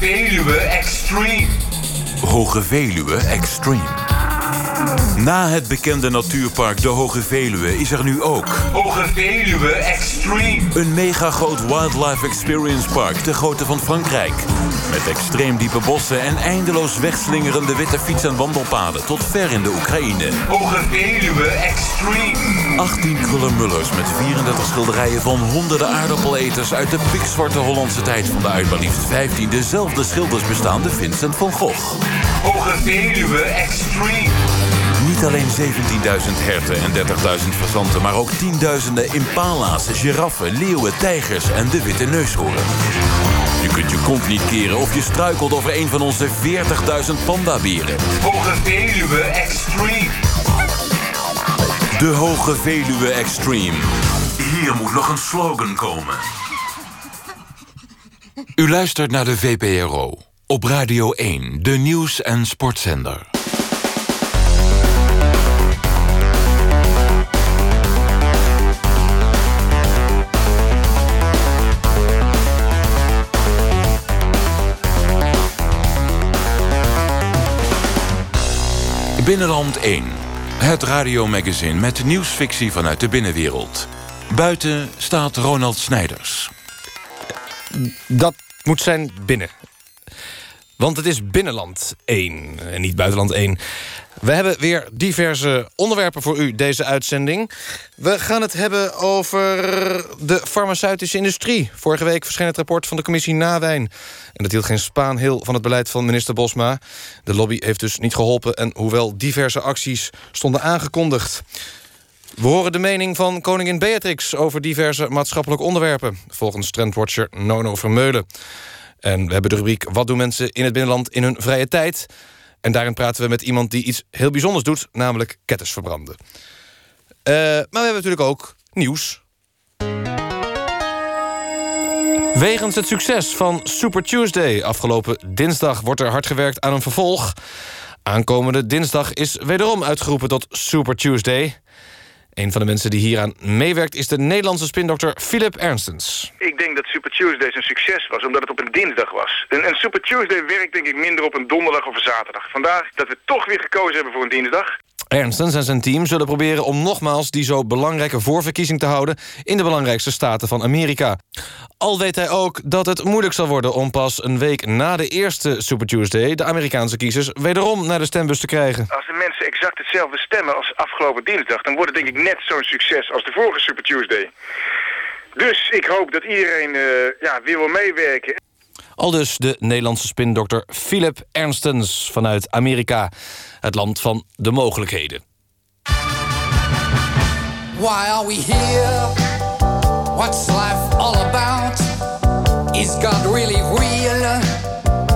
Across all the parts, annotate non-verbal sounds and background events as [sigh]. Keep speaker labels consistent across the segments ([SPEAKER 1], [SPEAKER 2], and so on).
[SPEAKER 1] Veluwe Extreme.
[SPEAKER 2] Hoge Veluwe Extreme. Na het bekende natuurpark De Hoge Veluwe is er nu ook...
[SPEAKER 1] Hoge Veluwe Extreme.
[SPEAKER 2] Een mega groot wildlife experience park ter grootte van Frankrijk. Met extreem diepe bossen en eindeloos wegslingerende witte fiets- en wandelpaden... tot ver in de Oekraïne.
[SPEAKER 1] Hoge Veluwe Extreme.
[SPEAKER 2] 18 krullenmullers met 34 schilderijen van honderden aardappeleters... uit de pikzwarte Hollandse tijd van de uit maar liefst 15 dezelfde schilders bestaande Vincent van Gogh.
[SPEAKER 1] Hoge Veluwe Extreme.
[SPEAKER 2] Niet alleen 17.000 herten en 30.000 fazanten... maar ook tienduizenden impala's, giraffen, leeuwen, tijgers en de witte neushoorn. Je kunt je kont niet keren of je struikelt over een van onze 40.000 pandaberen.
[SPEAKER 1] Hoge Veluwe Extreme.
[SPEAKER 2] De Hoge Veluwe Extreme. Hier moet nog een slogan komen. U luistert naar de VPRO. Op Radio 1, de nieuws- en sportzender. Binnenland 1. Het radiomagazine met nieuwsfictie vanuit de binnenwereld. Buiten staat Ronald Snijders.
[SPEAKER 3] Dat moet zijn binnen. Want het is binnenland 1 en niet buitenland 1. We hebben weer diverse onderwerpen voor u deze uitzending. We gaan het hebben over de farmaceutische industrie. Vorige week verscheen het rapport van de commissie Nawijn. En dat hield geen spaan heel van het beleid van minister Bosma. De lobby heeft dus niet geholpen... en hoewel diverse acties stonden aangekondigd. We horen de mening van koningin Beatrix... over diverse maatschappelijke onderwerpen. Volgens trendwatcher Nono Vermeulen. En we hebben de rubriek Wat doen mensen in het binnenland in hun vrije tijd... En daarin praten we met iemand die iets heel bijzonders doet... namelijk ketters verbranden. Uh, maar we hebben natuurlijk ook nieuws. Wegens het succes van Super Tuesday afgelopen dinsdag... wordt er hard gewerkt aan een vervolg. Aankomende dinsdag is wederom uitgeroepen tot Super Tuesday... Een van de mensen die hieraan meewerkt is de Nederlandse spindokter Philip Ernstens.
[SPEAKER 4] Ik denk dat Super Tuesday een succes was, omdat het op een dinsdag was. En, Super Tuesday werkt denk ik minder op een donderdag of een zaterdag. Vandaar dat we toch weer gekozen hebben voor een dinsdag.
[SPEAKER 3] Ernstens en zijn team zullen proberen om nogmaals die zo belangrijke voorverkiezing te houden in de belangrijkste staten van Amerika. Al weet hij ook dat het moeilijk zal worden om pas een week na de eerste Super Tuesday de Amerikaanse kiezers wederom naar de stembus te krijgen.
[SPEAKER 4] Als de mensen exact hetzelfde stemmen als afgelopen dinsdag, dan wordt het denk ik net zo'n succes als de vorige Super Tuesday. Dus ik hoop dat iedereen uh, ja, weer wil meewerken.
[SPEAKER 3] Al dus de Nederlandse spindokter Philip Ernstens vanuit Amerika. Het land van de mogelijkheden.
[SPEAKER 5] Why are we here? What's life all about? Is God really real?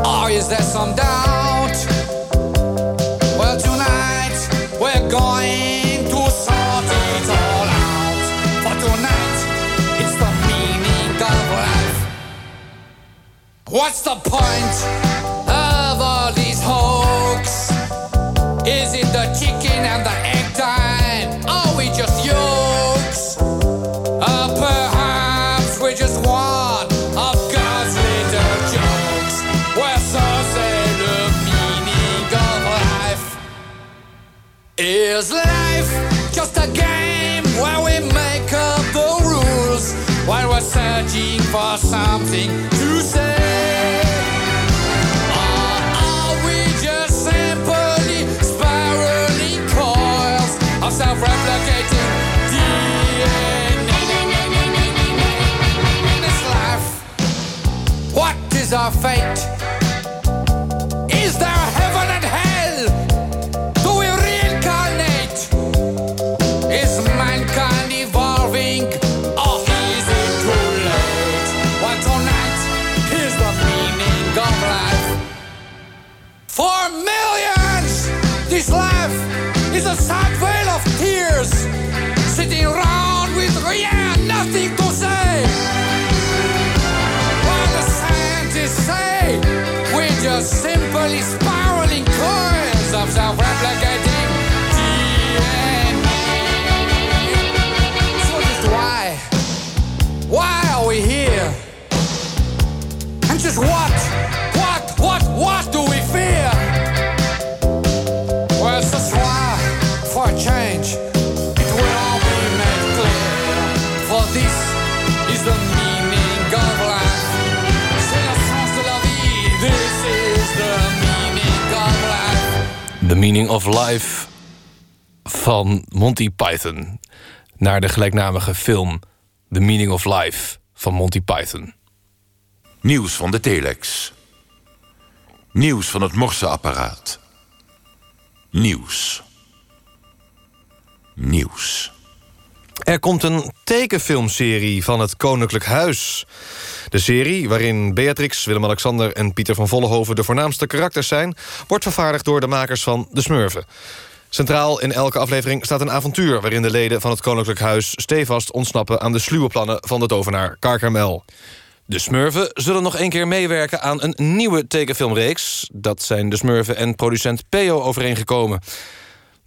[SPEAKER 5] Or is there some doubt? Well, tonight we're going What's the point of all these hoax? Is it the chicken and the egg time? Are we just yokes? Or perhaps we just one of God's little jokes? Well, so say the meaning of life. Is life just a game where we make up the rules while we're searching for something to say? Is our fate? Is there heaven and hell? Do we reincarnate? Is mankind evolving? Or is it too late? Well, tonight is the meaning of life. For millions, this life is a sad of Life
[SPEAKER 3] van Monty Python. Naar de gelijknamige film The Meaning of Life van Monty Python.
[SPEAKER 2] Nieuws van de telex. Nieuws van het morseapparaat. Nieuws. Nieuws.
[SPEAKER 3] Er komt een tekenfilmserie van het Koninklijk Huis. De serie, waarin Beatrix, Willem-Alexander en Pieter van Vollenhoven... de voornaamste karakters zijn, wordt vervaardigd door de makers van De Smurfen. Centraal in elke aflevering staat een avontuur... waarin de leden van het Koninklijk Huis stevast ontsnappen... aan de sluwe plannen van de tovenaar Karkermel. De Smurfen zullen nog één keer meewerken aan een nieuwe tekenfilmreeks. Dat zijn de Smurfen en producent Peo overeengekomen.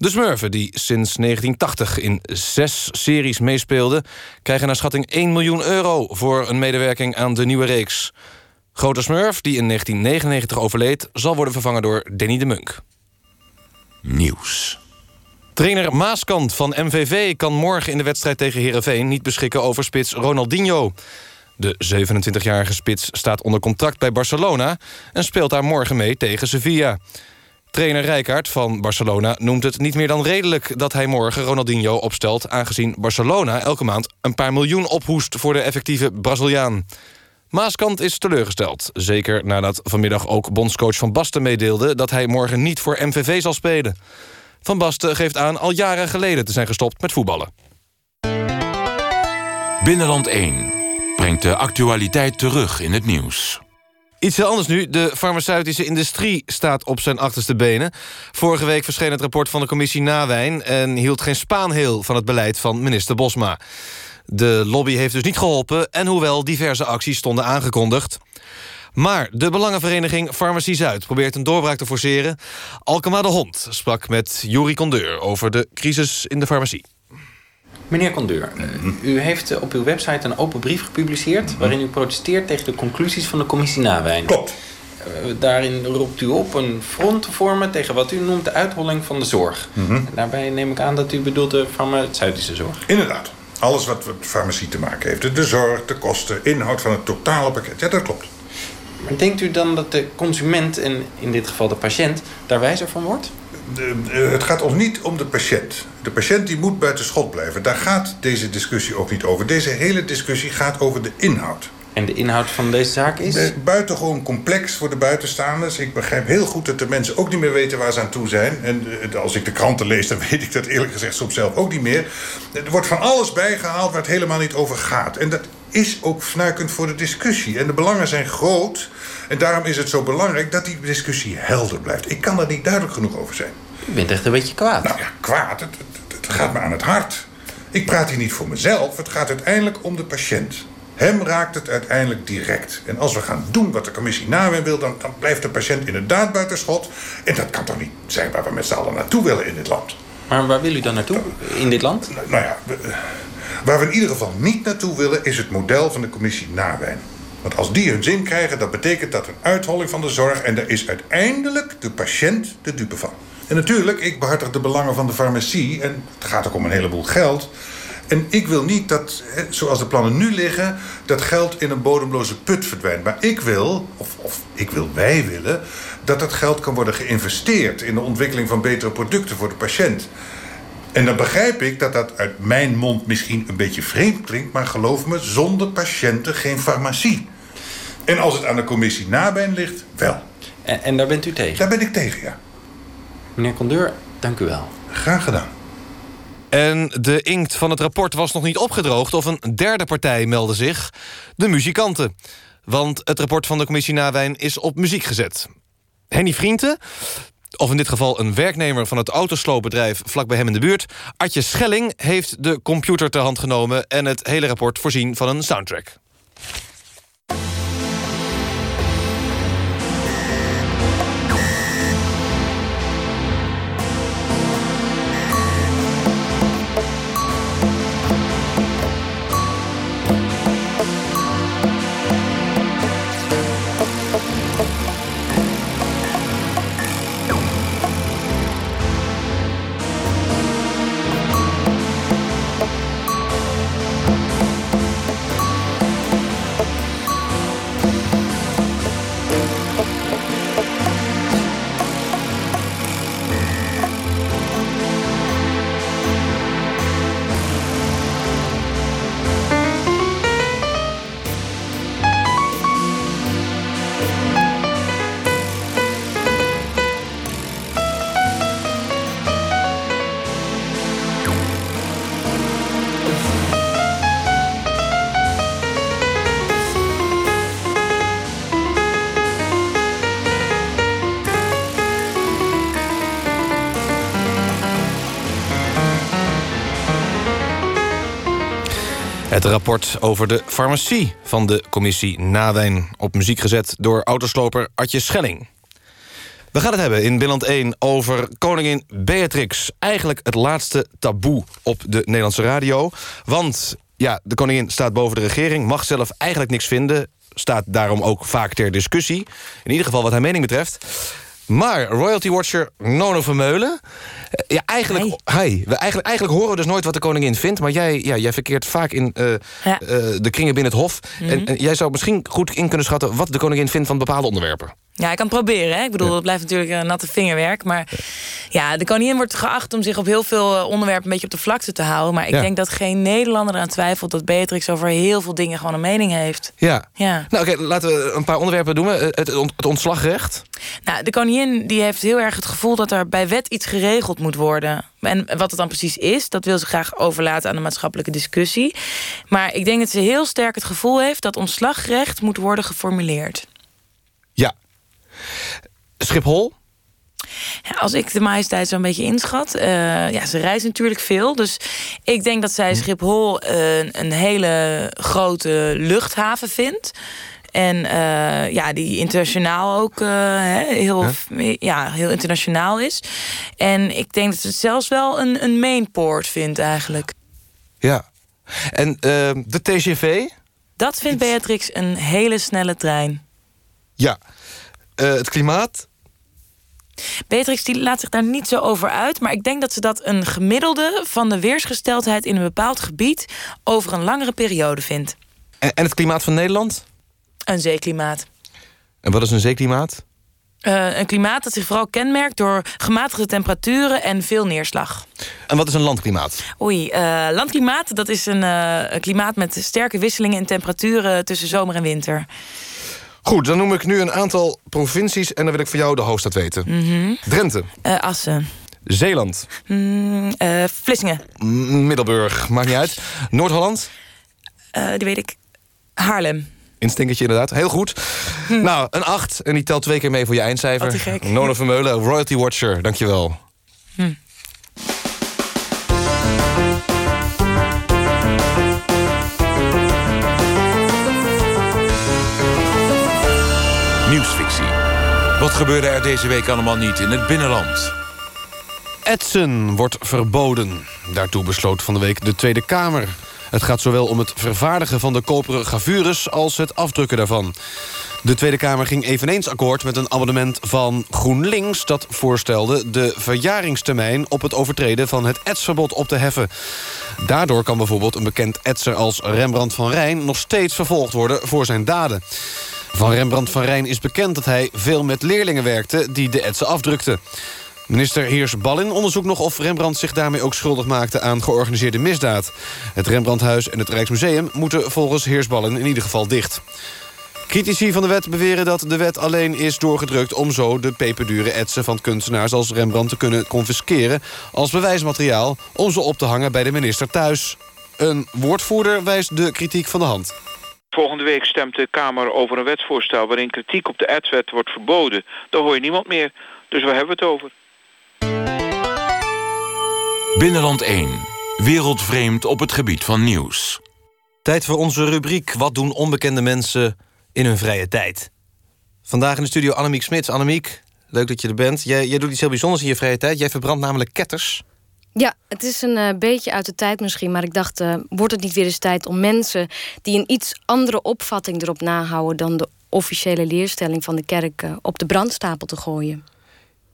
[SPEAKER 3] De Smurfen, die sinds 1980 in zes series meespeelden... krijgen naar schatting 1 miljoen euro voor een medewerking aan de nieuwe reeks. Grote Smurf, die in 1999 overleed... zal worden vervangen door Danny de Munk.
[SPEAKER 2] Nieuws.
[SPEAKER 3] Trainer Maaskant van MVV kan morgen in de wedstrijd tegen Heerenveen... niet beschikken over spits Ronaldinho. De 27-jarige spits staat onder contract bij Barcelona... en speelt daar morgen mee tegen Sevilla. Trainer Rijkaard van Barcelona noemt het niet meer dan redelijk... dat hij morgen Ronaldinho opstelt... aangezien Barcelona elke maand een paar miljoen ophoest... voor de effectieve Braziliaan. Maaskant is teleurgesteld. Zeker nadat vanmiddag ook bondscoach Van Basten meedeelde... dat hij morgen niet voor MVV zal spelen. Van Basten geeft aan al jaren geleden te zijn gestopt met voetballen.
[SPEAKER 2] Binnenland 1 brengt de actualiteit terug in het nieuws.
[SPEAKER 3] Iets heel anders nu. De farmaceutische industrie staat op zijn achterste benen. Vorige week verscheen het rapport van de commissie Nawijn... en hield geen spaanheel van het beleid van minister Bosma. De lobby heeft dus niet geholpen... en hoewel diverse acties stonden aangekondigd... Maar de belangenvereniging Farmacie Zuid probeert een doorbraak te forceren. Alkema de Hond sprak met Juri Condeur over de crisis in de farmacie.
[SPEAKER 6] Meneer Condeur, u heeft eh, op uw website een open brief gepubliceerd... waarin u protesteert tegen de conclusies van de commissie Nawijn.
[SPEAKER 7] Klopt.
[SPEAKER 6] Eh, Daarin roept u op een front te vormen tegen wat u noemt de uitholling van de zorg. En daarbij neem ik aan dat u bedoelt de farmaceutische zorg.
[SPEAKER 7] Inderdaad. Alles wat met farmacie te maken heeft. De zorg, de kosten, inhoud van het totale pakket. Ja, dat klopt.
[SPEAKER 6] Maar denkt u dan dat de consument, en in dit geval de patiënt, daar wijzer van wordt?
[SPEAKER 7] De- de- het gaat ons niet om de patiënt. De patiënt die moet buiten schot blijven. Daar gaat deze discussie ook niet over. Deze hele discussie gaat over de inhoud.
[SPEAKER 6] En de inhoud van deze zaak is?
[SPEAKER 7] Buitengewoon complex voor de buitenstaanders. Ik begrijp heel goed dat de mensen ook niet meer weten waar ze aan toe zijn. En eh, als ik de kranten lees, dan [laughs] weet ik dat eerlijk gezegd soms zelf ook niet meer. Er wordt van alles bijgehaald waar het helemaal niet over gaat. En dat is ook fnuikend voor de discussie. En de belangen zijn groot. En daarom is het zo belangrijk dat die discussie helder blijft. Ik kan daar niet duidelijk genoeg over zijn.
[SPEAKER 6] U bent echt een beetje kwaad.
[SPEAKER 7] Nou ja, kwaad, het, het, het gaat me aan het hart. Ik praat hier niet voor mezelf, het gaat uiteindelijk om de patiënt. Hem raakt het uiteindelijk direct. En als we gaan doen wat de commissie nawijn wil... Dan, dan blijft de patiënt inderdaad buiten schot. En dat kan toch niet zijn waar we met z'n allen naartoe willen in dit land.
[SPEAKER 6] Maar waar wil u dan naartoe in dit land?
[SPEAKER 7] Nou ja, we- eh, waar we in ieder geval niet naartoe willen... is het model van de commissie nawijn. Want als die hun zin krijgen, dat betekent dat een uitholling van de zorg... en daar is uiteindelijk de patiënt de dupe van. En natuurlijk, ik behartig de belangen van de farmacie... en het gaat ook om een heleboel geld... En ik wil niet dat, zoals de plannen nu liggen... dat geld in een bodemloze put verdwijnt. Maar ik wil, of, of ik wil, wij willen... dat dat geld kan worden geïnvesteerd... in de ontwikkeling van betere producten voor de patiënt. En dan begrijp ik dat dat uit mijn mond misschien een beetje vreemd klinkt... maar geloof me, zonder patiënten geen farmacie. En als het aan de commissie nabijn ligt, wel.
[SPEAKER 6] En, en daar bent u tegen?
[SPEAKER 7] Daar ben ik tegen, ja.
[SPEAKER 6] Meneer Condeur, dank u wel.
[SPEAKER 7] Graag gedaan.
[SPEAKER 3] En de inkt van het rapport was nog niet opgedroogd... of een derde partij meldde zich, de muzikanten. Want het rapport van de commissie Nawijn is op muziek gezet. Henny Vrienden, of in dit geval een werknemer van het autosloopbedrijf... vlak bij hem in de buurt, Artje Schelling... heeft de computer ter hand genomen... en het hele rapport voorzien van een soundtrack. Het rapport over de farmacie van de commissie Nawijn... op muziek gezet door autosloper Adje Schelling. We gaan het hebben in Binnenland 1 over koningin Beatrix. Eigenlijk het laatste taboe op de Nederlandse radio. Want ja, de koningin staat boven de regering... mag zelf eigenlijk niks vinden... staat daarom ook vaak ter discussie. In ieder geval wat haar mening betreft. Maar Royalty Watcher Nono Vermeulen... eh, Ja, eigenlijk, hi. We eigenlijk, eigenlijk horen we dus nooit wat de koningin vindt... maar jij, ja, jij verkeert vaak in eh,
[SPEAKER 8] Ja.
[SPEAKER 3] eh, de kringen binnen het hof.
[SPEAKER 8] Mhm.
[SPEAKER 3] en, en jij zou misschien goed in kunnen schatten... wat de koningin vindt van bepaalde onderwerpen.
[SPEAKER 8] Ja, ik kan het proberen. Hè? Ik bedoel, het blijft natuurlijk een natte vingerwerk. Maar ja, de koningin wordt geacht om zich op heel veel eh, onderwerpen... een beetje op de vlakte te houden. Maar ik
[SPEAKER 3] Ja.
[SPEAKER 8] denk dat geen Nederlander eraan twijfelt... dat Beatrix over heel veel dingen gewoon een mening heeft.
[SPEAKER 3] Ja.
[SPEAKER 8] Ja.
[SPEAKER 3] Nou, oké, laten we een paar onderwerpen doen. Eh, Het, het ontslagrecht.
[SPEAKER 8] Nou, de koningin die heeft heel erg het gevoel dat er bij wet iets geregeld moet worden. En wat het dan precies is, dat wil ze graag overlaten aan de maatschappelijke discussie. Maar ik denk dat ze heel sterk het gevoel heeft dat ontslagrecht moet worden geformuleerd.
[SPEAKER 3] Schiphol.
[SPEAKER 8] Als ik de majesteit zo'n beetje inschat, eh, ja, ze reist natuurlijk veel. Dus ik denk dat zij Schiphol eh, een hele grote luchthaven vindt. En eh, ja, die internationaal ook eh, heel, ja, heel internationaal is. En ik denk dat ze het zelfs wel een, een mainport vindt eigenlijk.
[SPEAKER 3] Ja. En eh, de TGV.
[SPEAKER 8] Dat vindt Beatrix een hele snelle trein.
[SPEAKER 3] Ja. Eh, het klimaat.
[SPEAKER 8] Beatrix die laat zich daar niet zo over uit. Maar ik denk dat ze dat een gemiddelde van de weersgesteldheid in een bepaald gebied over een langere periode vindt.
[SPEAKER 3] En, en het klimaat van Nederland.
[SPEAKER 8] Een zeeklimaat.
[SPEAKER 3] En wat is een zeeklimaat?
[SPEAKER 8] Eh, een klimaat dat zich vooral kenmerkt door gematigde temperaturen en veel neerslag.
[SPEAKER 3] En wat is een landklimaat?
[SPEAKER 8] Oei, eh, landklimaat, dat is een, een klimaat met sterke wisselingen in temperaturen tussen zomer en winter.
[SPEAKER 3] Goed, dan noem ik nu een aantal provincies... en dan wil ik voor jou de hoofdstad weten.
[SPEAKER 8] Mhm.
[SPEAKER 3] Drenthe.
[SPEAKER 8] Eh, Assen.
[SPEAKER 3] Zeeland.
[SPEAKER 8] Mm, eh, Vlissingen.
[SPEAKER 3] Middelburg. Maakt niet uit. Noord-Holland.
[SPEAKER 8] Eh, die weet ik. Haarlem.
[SPEAKER 3] Instinkertje inderdaad. Heel goed. Nou, een 8. En die telt twee keer mee voor je eindcijfer.
[SPEAKER 8] Wat te gek.
[SPEAKER 3] Nona Vermeulen, Royalty Watcher. Dankjewel.
[SPEAKER 2] Nieuwsfictie. Wat gebeurde er deze week allemaal niet in het binnenland?
[SPEAKER 3] Etsen wordt verboden. Daartoe besloot van de week de Tweede Kamer. Het gaat zowel om het vervaardigen van de koperen gravures... als het afdrukken daarvan. De Tweede Kamer ging eveneens akkoord met een amendement van GroenLinks... dat voorstelde de verjaringstermijn op het overtreden van het etsverbod op te heffen. Daardoor kan bijvoorbeeld een bekend etser als Rembrandt van Rijn... nog steeds vervolgd worden voor zijn daden. Van Rembrandt van Rijn is bekend dat hij veel met leerlingen werkte... die de etsen afdrukten. Minister Heers-Ballin onderzoekt nog of Rembrandt zich daarmee ook schuldig maakte aan georganiseerde misdaad. Het Rembrandthuis en het Rijksmuseum moeten volgens Heers-Ballin in ieder geval dicht. Critici van de wet beweren dat de wet alleen is doorgedrukt... om zo de peperdure etsen van kunstenaars als Rembrandt te kunnen confisceren... als bewijsmateriaal om ze op te hangen bij de minister thuis. Een woordvoerder wijst de kritiek van de hand.
[SPEAKER 9] Volgende week stemt de Kamer over een wetsvoorstel... waarin kritiek op de adswet wordt verboden. Daar hoor je niemand meer. Dus waar hebben we het over?
[SPEAKER 2] Binnenland 1. Wereldvreemd op het gebied van nieuws.
[SPEAKER 3] Tijd voor onze rubriek Wat doen onbekende mensen in hun vrije tijd? Vandaag in de studio Annemiek Smits. Annemiek, leuk dat je er bent. Jij, jij doet iets heel bijzonders in je vrije tijd. Jij verbrandt namelijk ketters.
[SPEAKER 10] Ja, het is een eh, beetje uit de tijd misschien, maar ik dacht, eh, wordt het niet weer eens tijd om mensen die een iets andere opvatting erop nahouden dan de officiële leerstelling van de kerk eh, op de brandstapel te gooien?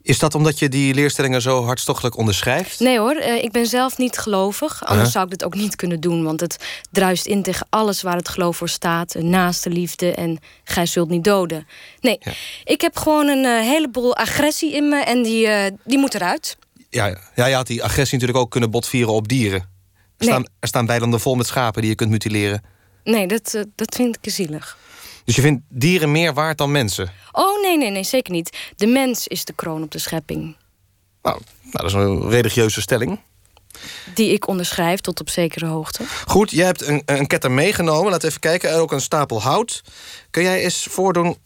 [SPEAKER 3] Is dat omdat je die leerstellingen zo hartstochtelijk onderschrijft?
[SPEAKER 10] Nee hoor, ik ben zelf niet gelovig. Anders
[SPEAKER 3] Huh?
[SPEAKER 10] zou ik dit ook niet kunnen doen. Want het druist in tegen alles waar het geloof voor staat. Naaste liefde en gij zult niet doden. Nee, ik heb gewoon een heleboel agressie in me en die, die moet eruit.
[SPEAKER 3] Ja, ja, je had die agressie natuurlijk ook kunnen botvieren op dieren. Er
[SPEAKER 10] Nee.
[SPEAKER 3] staan, er staan weilanden vol met schapen die je kunt mutileren.
[SPEAKER 10] Nee, dat, eh, dat vind ik zielig.
[SPEAKER 3] Dus je vindt dieren meer waard dan mensen?
[SPEAKER 10] Oh nee, nee, nee, zeker niet. De mens is de kroon op de schepping.
[SPEAKER 3] Nou, nou dat is een religieuze stelling.
[SPEAKER 10] Die ik onderschrijf tot op zekere hoogte.
[SPEAKER 3] Goed, jij hebt een, een ketter meegenomen. Laten we even kijken. En ook een stapel hout. Kun jij eens voordoen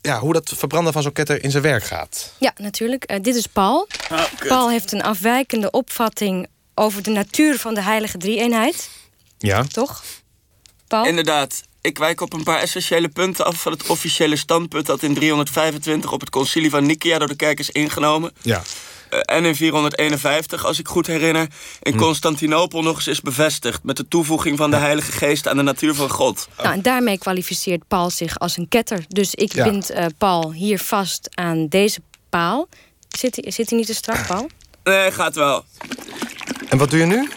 [SPEAKER 3] ja, hoe dat verbranden van zo'n ketter in zijn werk gaat?
[SPEAKER 10] Ja, natuurlijk. Eh, dit is Paul. Paul heeft een afwijkende opvatting over de natuur van de heilige drie-eenheid.
[SPEAKER 3] Ja.
[SPEAKER 10] Toch? Paul?
[SPEAKER 11] Inderdaad. Ik wijk op een paar essentiële punten af van het officiële standpunt... dat in 325 op het concilie van Nicaea door de kerk is ingenomen.
[SPEAKER 12] Ja.
[SPEAKER 11] En in 451, als ik goed herinner, in
[SPEAKER 12] Hm.
[SPEAKER 11] Constantinopel nog eens is bevestigd... met de toevoeging van de Heilige Geest aan de natuur van God.
[SPEAKER 10] Nou, en daarmee kwalificeert Paul zich als een ketter. Dus ik
[SPEAKER 11] Ja.
[SPEAKER 10] bind eh, Paul hier vast aan deze paal. Zit hij, zit hij niet te strak, Paul?
[SPEAKER 11] Nee, gaat wel.
[SPEAKER 12] En wat doe je nu?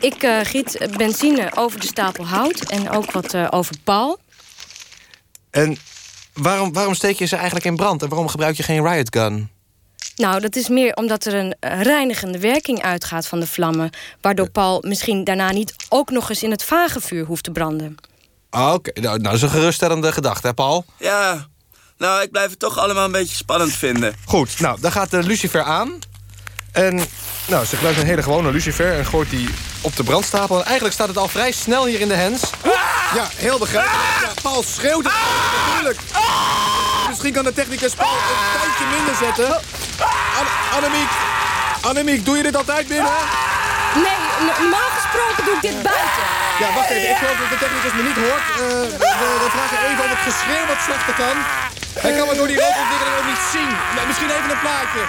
[SPEAKER 10] Ik eh, giet benzine over de stapel hout en ook wat eh, over Paul.
[SPEAKER 12] En waarom, waarom steek je ze eigenlijk in brand? En waarom gebruik je geen riot gun?
[SPEAKER 10] Nou, dat is meer omdat er een eh, reinigende werking uitgaat van de vlammen... waardoor Paul misschien daarna niet ook nog eens in het vagevuur hoeft te branden.
[SPEAKER 12] Ah, Oké, nou, nou, dat is een geruststellende gedachte, hè, Paul?
[SPEAKER 11] Ja, nou, ik blijf het toch allemaal een beetje spannend vinden.
[SPEAKER 12] Goed, nou, dan gaat de lucifer aan. En nou, ze gebruikt een hele gewone lucifer en gooit die op de brandstapel. En eigenlijk staat het al vrij snel hier in de hens. Ja, heel begrijpelijk. Ja, Paul schreeuwt het natuurlijk. Misschien kan de technicus Paul een tandje minder zetten. An Annemiek, Annemiek, doe je dit altijd binnen?
[SPEAKER 10] Nee, normaal gesproken doe ik dit buiten.
[SPEAKER 12] Ja, wacht even. Ik geloof dat de technicus me niet hoort. Eh, we, we- vragen even of het geschreeuw wat zachter kan. Hij kan me door die rookontwikkeling ook niet zien. Nou, misschien even een plaatje.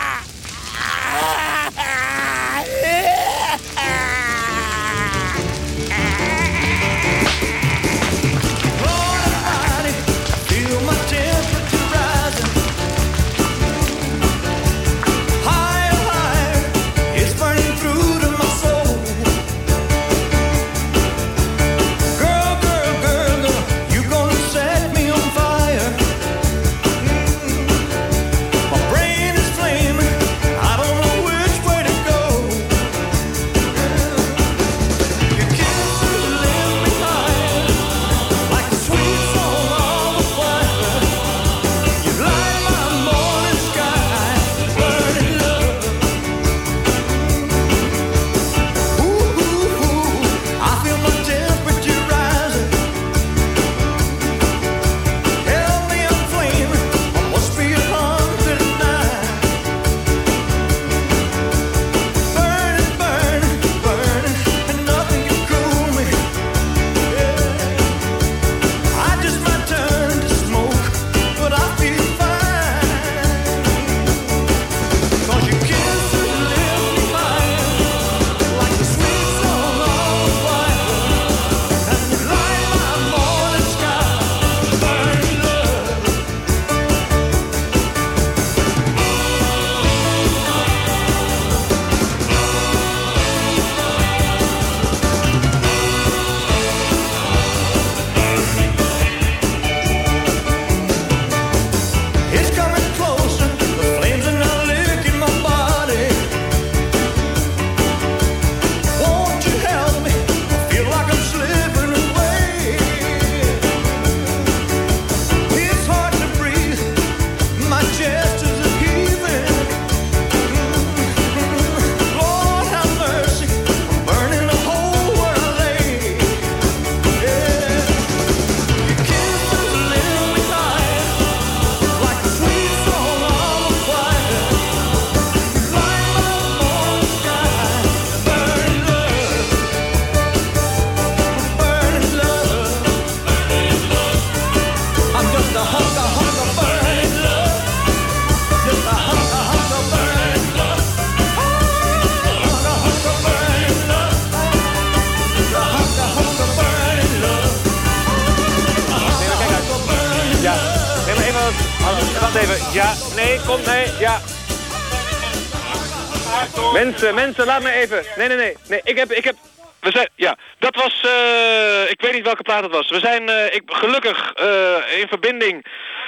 [SPEAKER 13] Mensen, mensen, laat me even. Nee, nee, nee. nee ik heb, ik heb... We zijn, ja, dat was, eh, ik weet niet welke plaat het was. We zijn eh, ik, gelukkig eh, in verbinding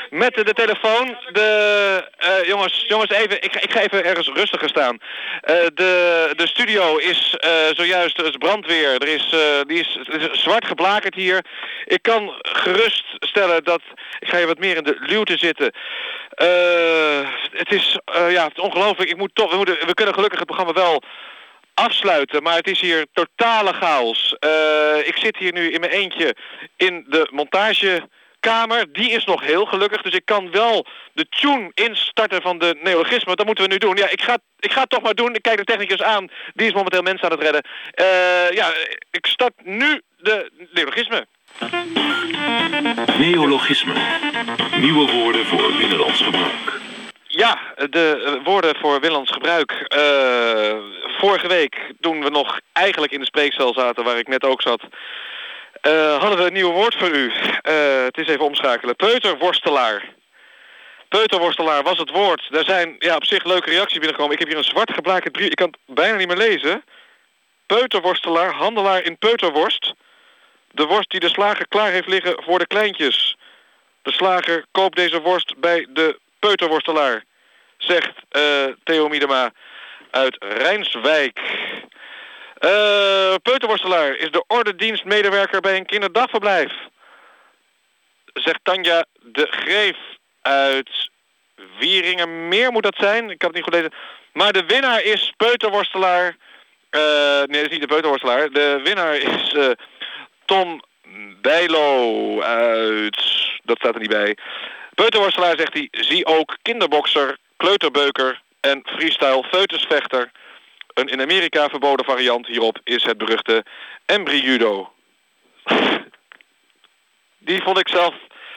[SPEAKER 13] met de, telefoon. De, eh, jongens, jongens, even, ik, ik ga even ergens rustiger staan. Eh, de, de studio is eh, zojuist, is brandweer. Er is, die is, zwart geblakerd hier. Ik kan geruststellen dat, ik ga hier wat meer in de luwte zitten. Het is, ja, ongelooflijk. Ik moet toch, we, moeten, we kunnen gelukkig het programma wel afsluiten, maar het is hier totale chaos. Ik zit hier nu in mijn eentje in de montagekamer. Die is nog heel gelukkig, dus ik kan wel de tune instarten van de neologisme. Dat moeten we nu doen. Ja, ik ga, ik ga het toch maar doen. Ik kijk de technicus aan. Die is momenteel mensen aan het redden. Eh, ja, ik start nu de neologisme.
[SPEAKER 14] Neologisme. Nieuwe woorden voor binnenlands gebruik.
[SPEAKER 13] Ja, de woorden voor Willands gebruik. Eh, vorige week, toen we nog eigenlijk in de spreekcel zaten, waar ik net ook zat, eh, hadden we een nieuw woord voor u. Eh, het is even omschakelen. Peuterworstelaar. Peuterworstelaar was het woord. Er zijn ja, op zich leuke reacties binnengekomen. Ik heb hier een zwart geblakerd brief. Ik kan het bijna niet meer lezen. Peuterworstelaar, handelaar in peuterworst. De worst die de slager klaar heeft liggen voor de kleintjes. De slager koopt deze worst bij de peuterworstelaar, zegt eh, Theo Miedema uit Rijnswijk. Eh, peuterworstelaar is de ordendienstmedewerker bij een kinderdagverblijf. Zegt Tanja de Greef uit Wieringermeer moet dat zijn. Ik kan het niet goed lezen. Maar de winnaar is peuterworstelaar. Eh, nee, dat is niet de peuterworstelaar. De winnaar is eh, Tom Bijlo uit... Dat staat er niet bij. Peuterworstelaar zegt hij, zie ook kinderbokser, kleuterbeuker en freestyle feutusvechter. Een in Amerika verboden variant hierop is het beruchte embryjudo. Die vond ik zelf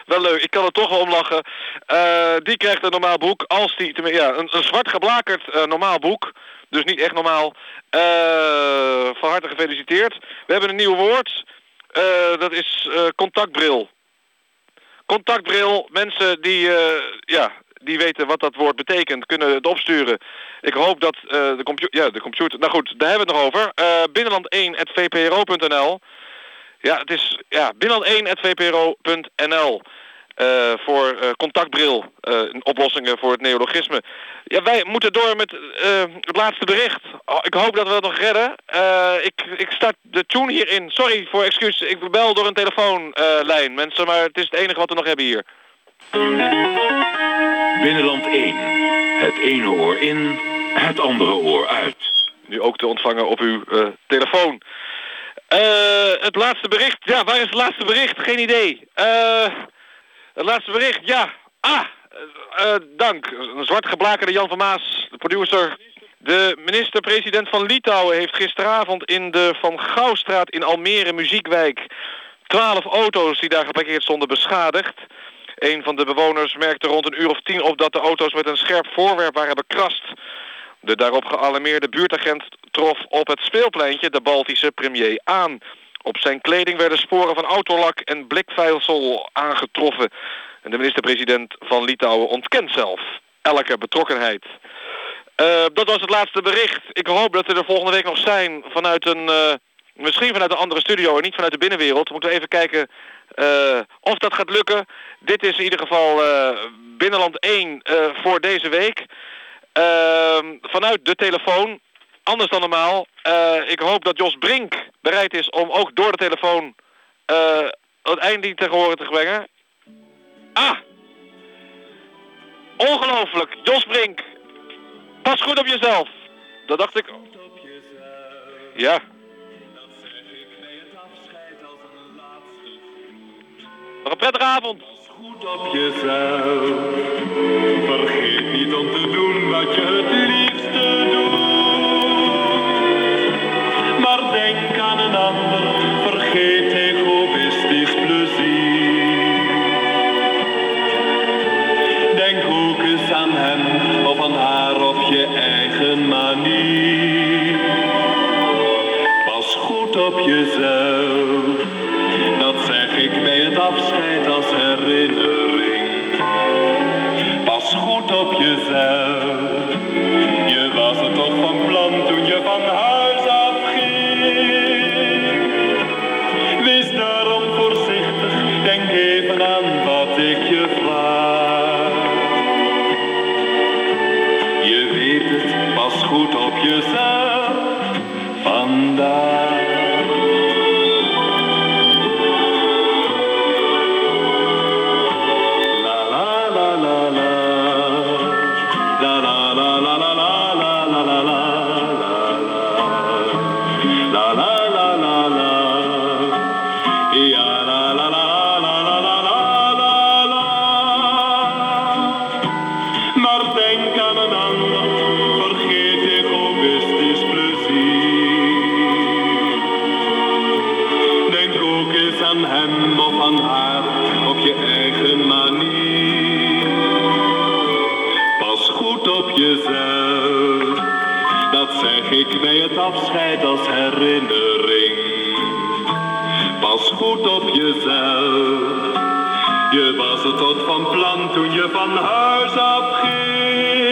[SPEAKER 13] wel leuk. Ik kan er toch wel om lachen. Eh, die krijgt een normaal boek. Als die, ja, een, zwart geblakerd eh, normaal boek. Dus niet echt normaal. Eh, van harte gefeliciteerd. We hebben een nieuw woord. Dat is contactbril. Contactbril. Mensen die, ja, die weten wat dat woord betekent, kunnen het opsturen. Ik hoop dat eh, de, computer, ja, de computer... Nou goed, daar hebben we het nog over. Eh binnenland1.vpro.nl Ja, het is ja, binnenland1.vpro.nl eh, voor contactbril, oplossingen voor het neologisme. Ja, wij moeten door met het laatste bericht. Oh, ik hoop dat we het nog redden. Ik, ik start de tune hierin. Sorry voor excuus. Ik bel door een telefoonlijn, mensen, maar het is het enige wat we nog hebben hier.
[SPEAKER 14] Binnenland 1. Het ene oor in, het andere oor uit.
[SPEAKER 13] Nu ook te ontvangen op uw eh, telefoon. Eh, het laatste bericht. Ja, waar is het laatste bericht? Geen idee. Eh, het laatste bericht, ja. Ah, dank. Een zwart geblakerde Jan van Maas, de producer. De minister-president van Litouwen heeft gisteravond in de Van Gouwstraat in Almere Muziekwijk twaalf auto's die daar geparkeerd stonden beschadigd. Een van de bewoners merkte rond een uur of tien op dat de auto's met een scherp voorwerp waren bekrast. De daarop gealarmeerde buurtagent trof op het speelpleintje de Baltische premier aan. Op zijn kleding werden sporen van autolak en blikvuilsel aangetroffen. En de minister-president van Litouwen ontkent zelf elke betrokkenheid. Eh, dat was het laatste bericht. Ik hoop dat we er volgende week nog zijn vanuit een... eh, misschien vanuit een andere studio en niet vanuit de binnenwereld. We moeten even kijken eh, of dat gaat lukken. Dit is in ieder geval eh, Binnenland 1 eh, voor deze week. Ehm, vanuit de telefoon. Anders dan normaal. Ik hoop dat Jos Brink bereid is om ook door de telefoon het eindlied te horen te brengen. Ah! Ongelooflijk. Jos Brink. Pas goed op jezelf. Dat dacht ik. Ja. Nog een prettige avond.
[SPEAKER 15] Goed op jezelf. Vergeet niet om te doen wat je het liefste doet. Maar denk aan een ander. Vergeet egoïstisch plezier. Denk ook eens aan hem of aan haar op je eigen manier. Pas goed op jezelf. Pas goed op jezelf. Pas goed op jezelf. Je was het tot van plan toen je van huis afging.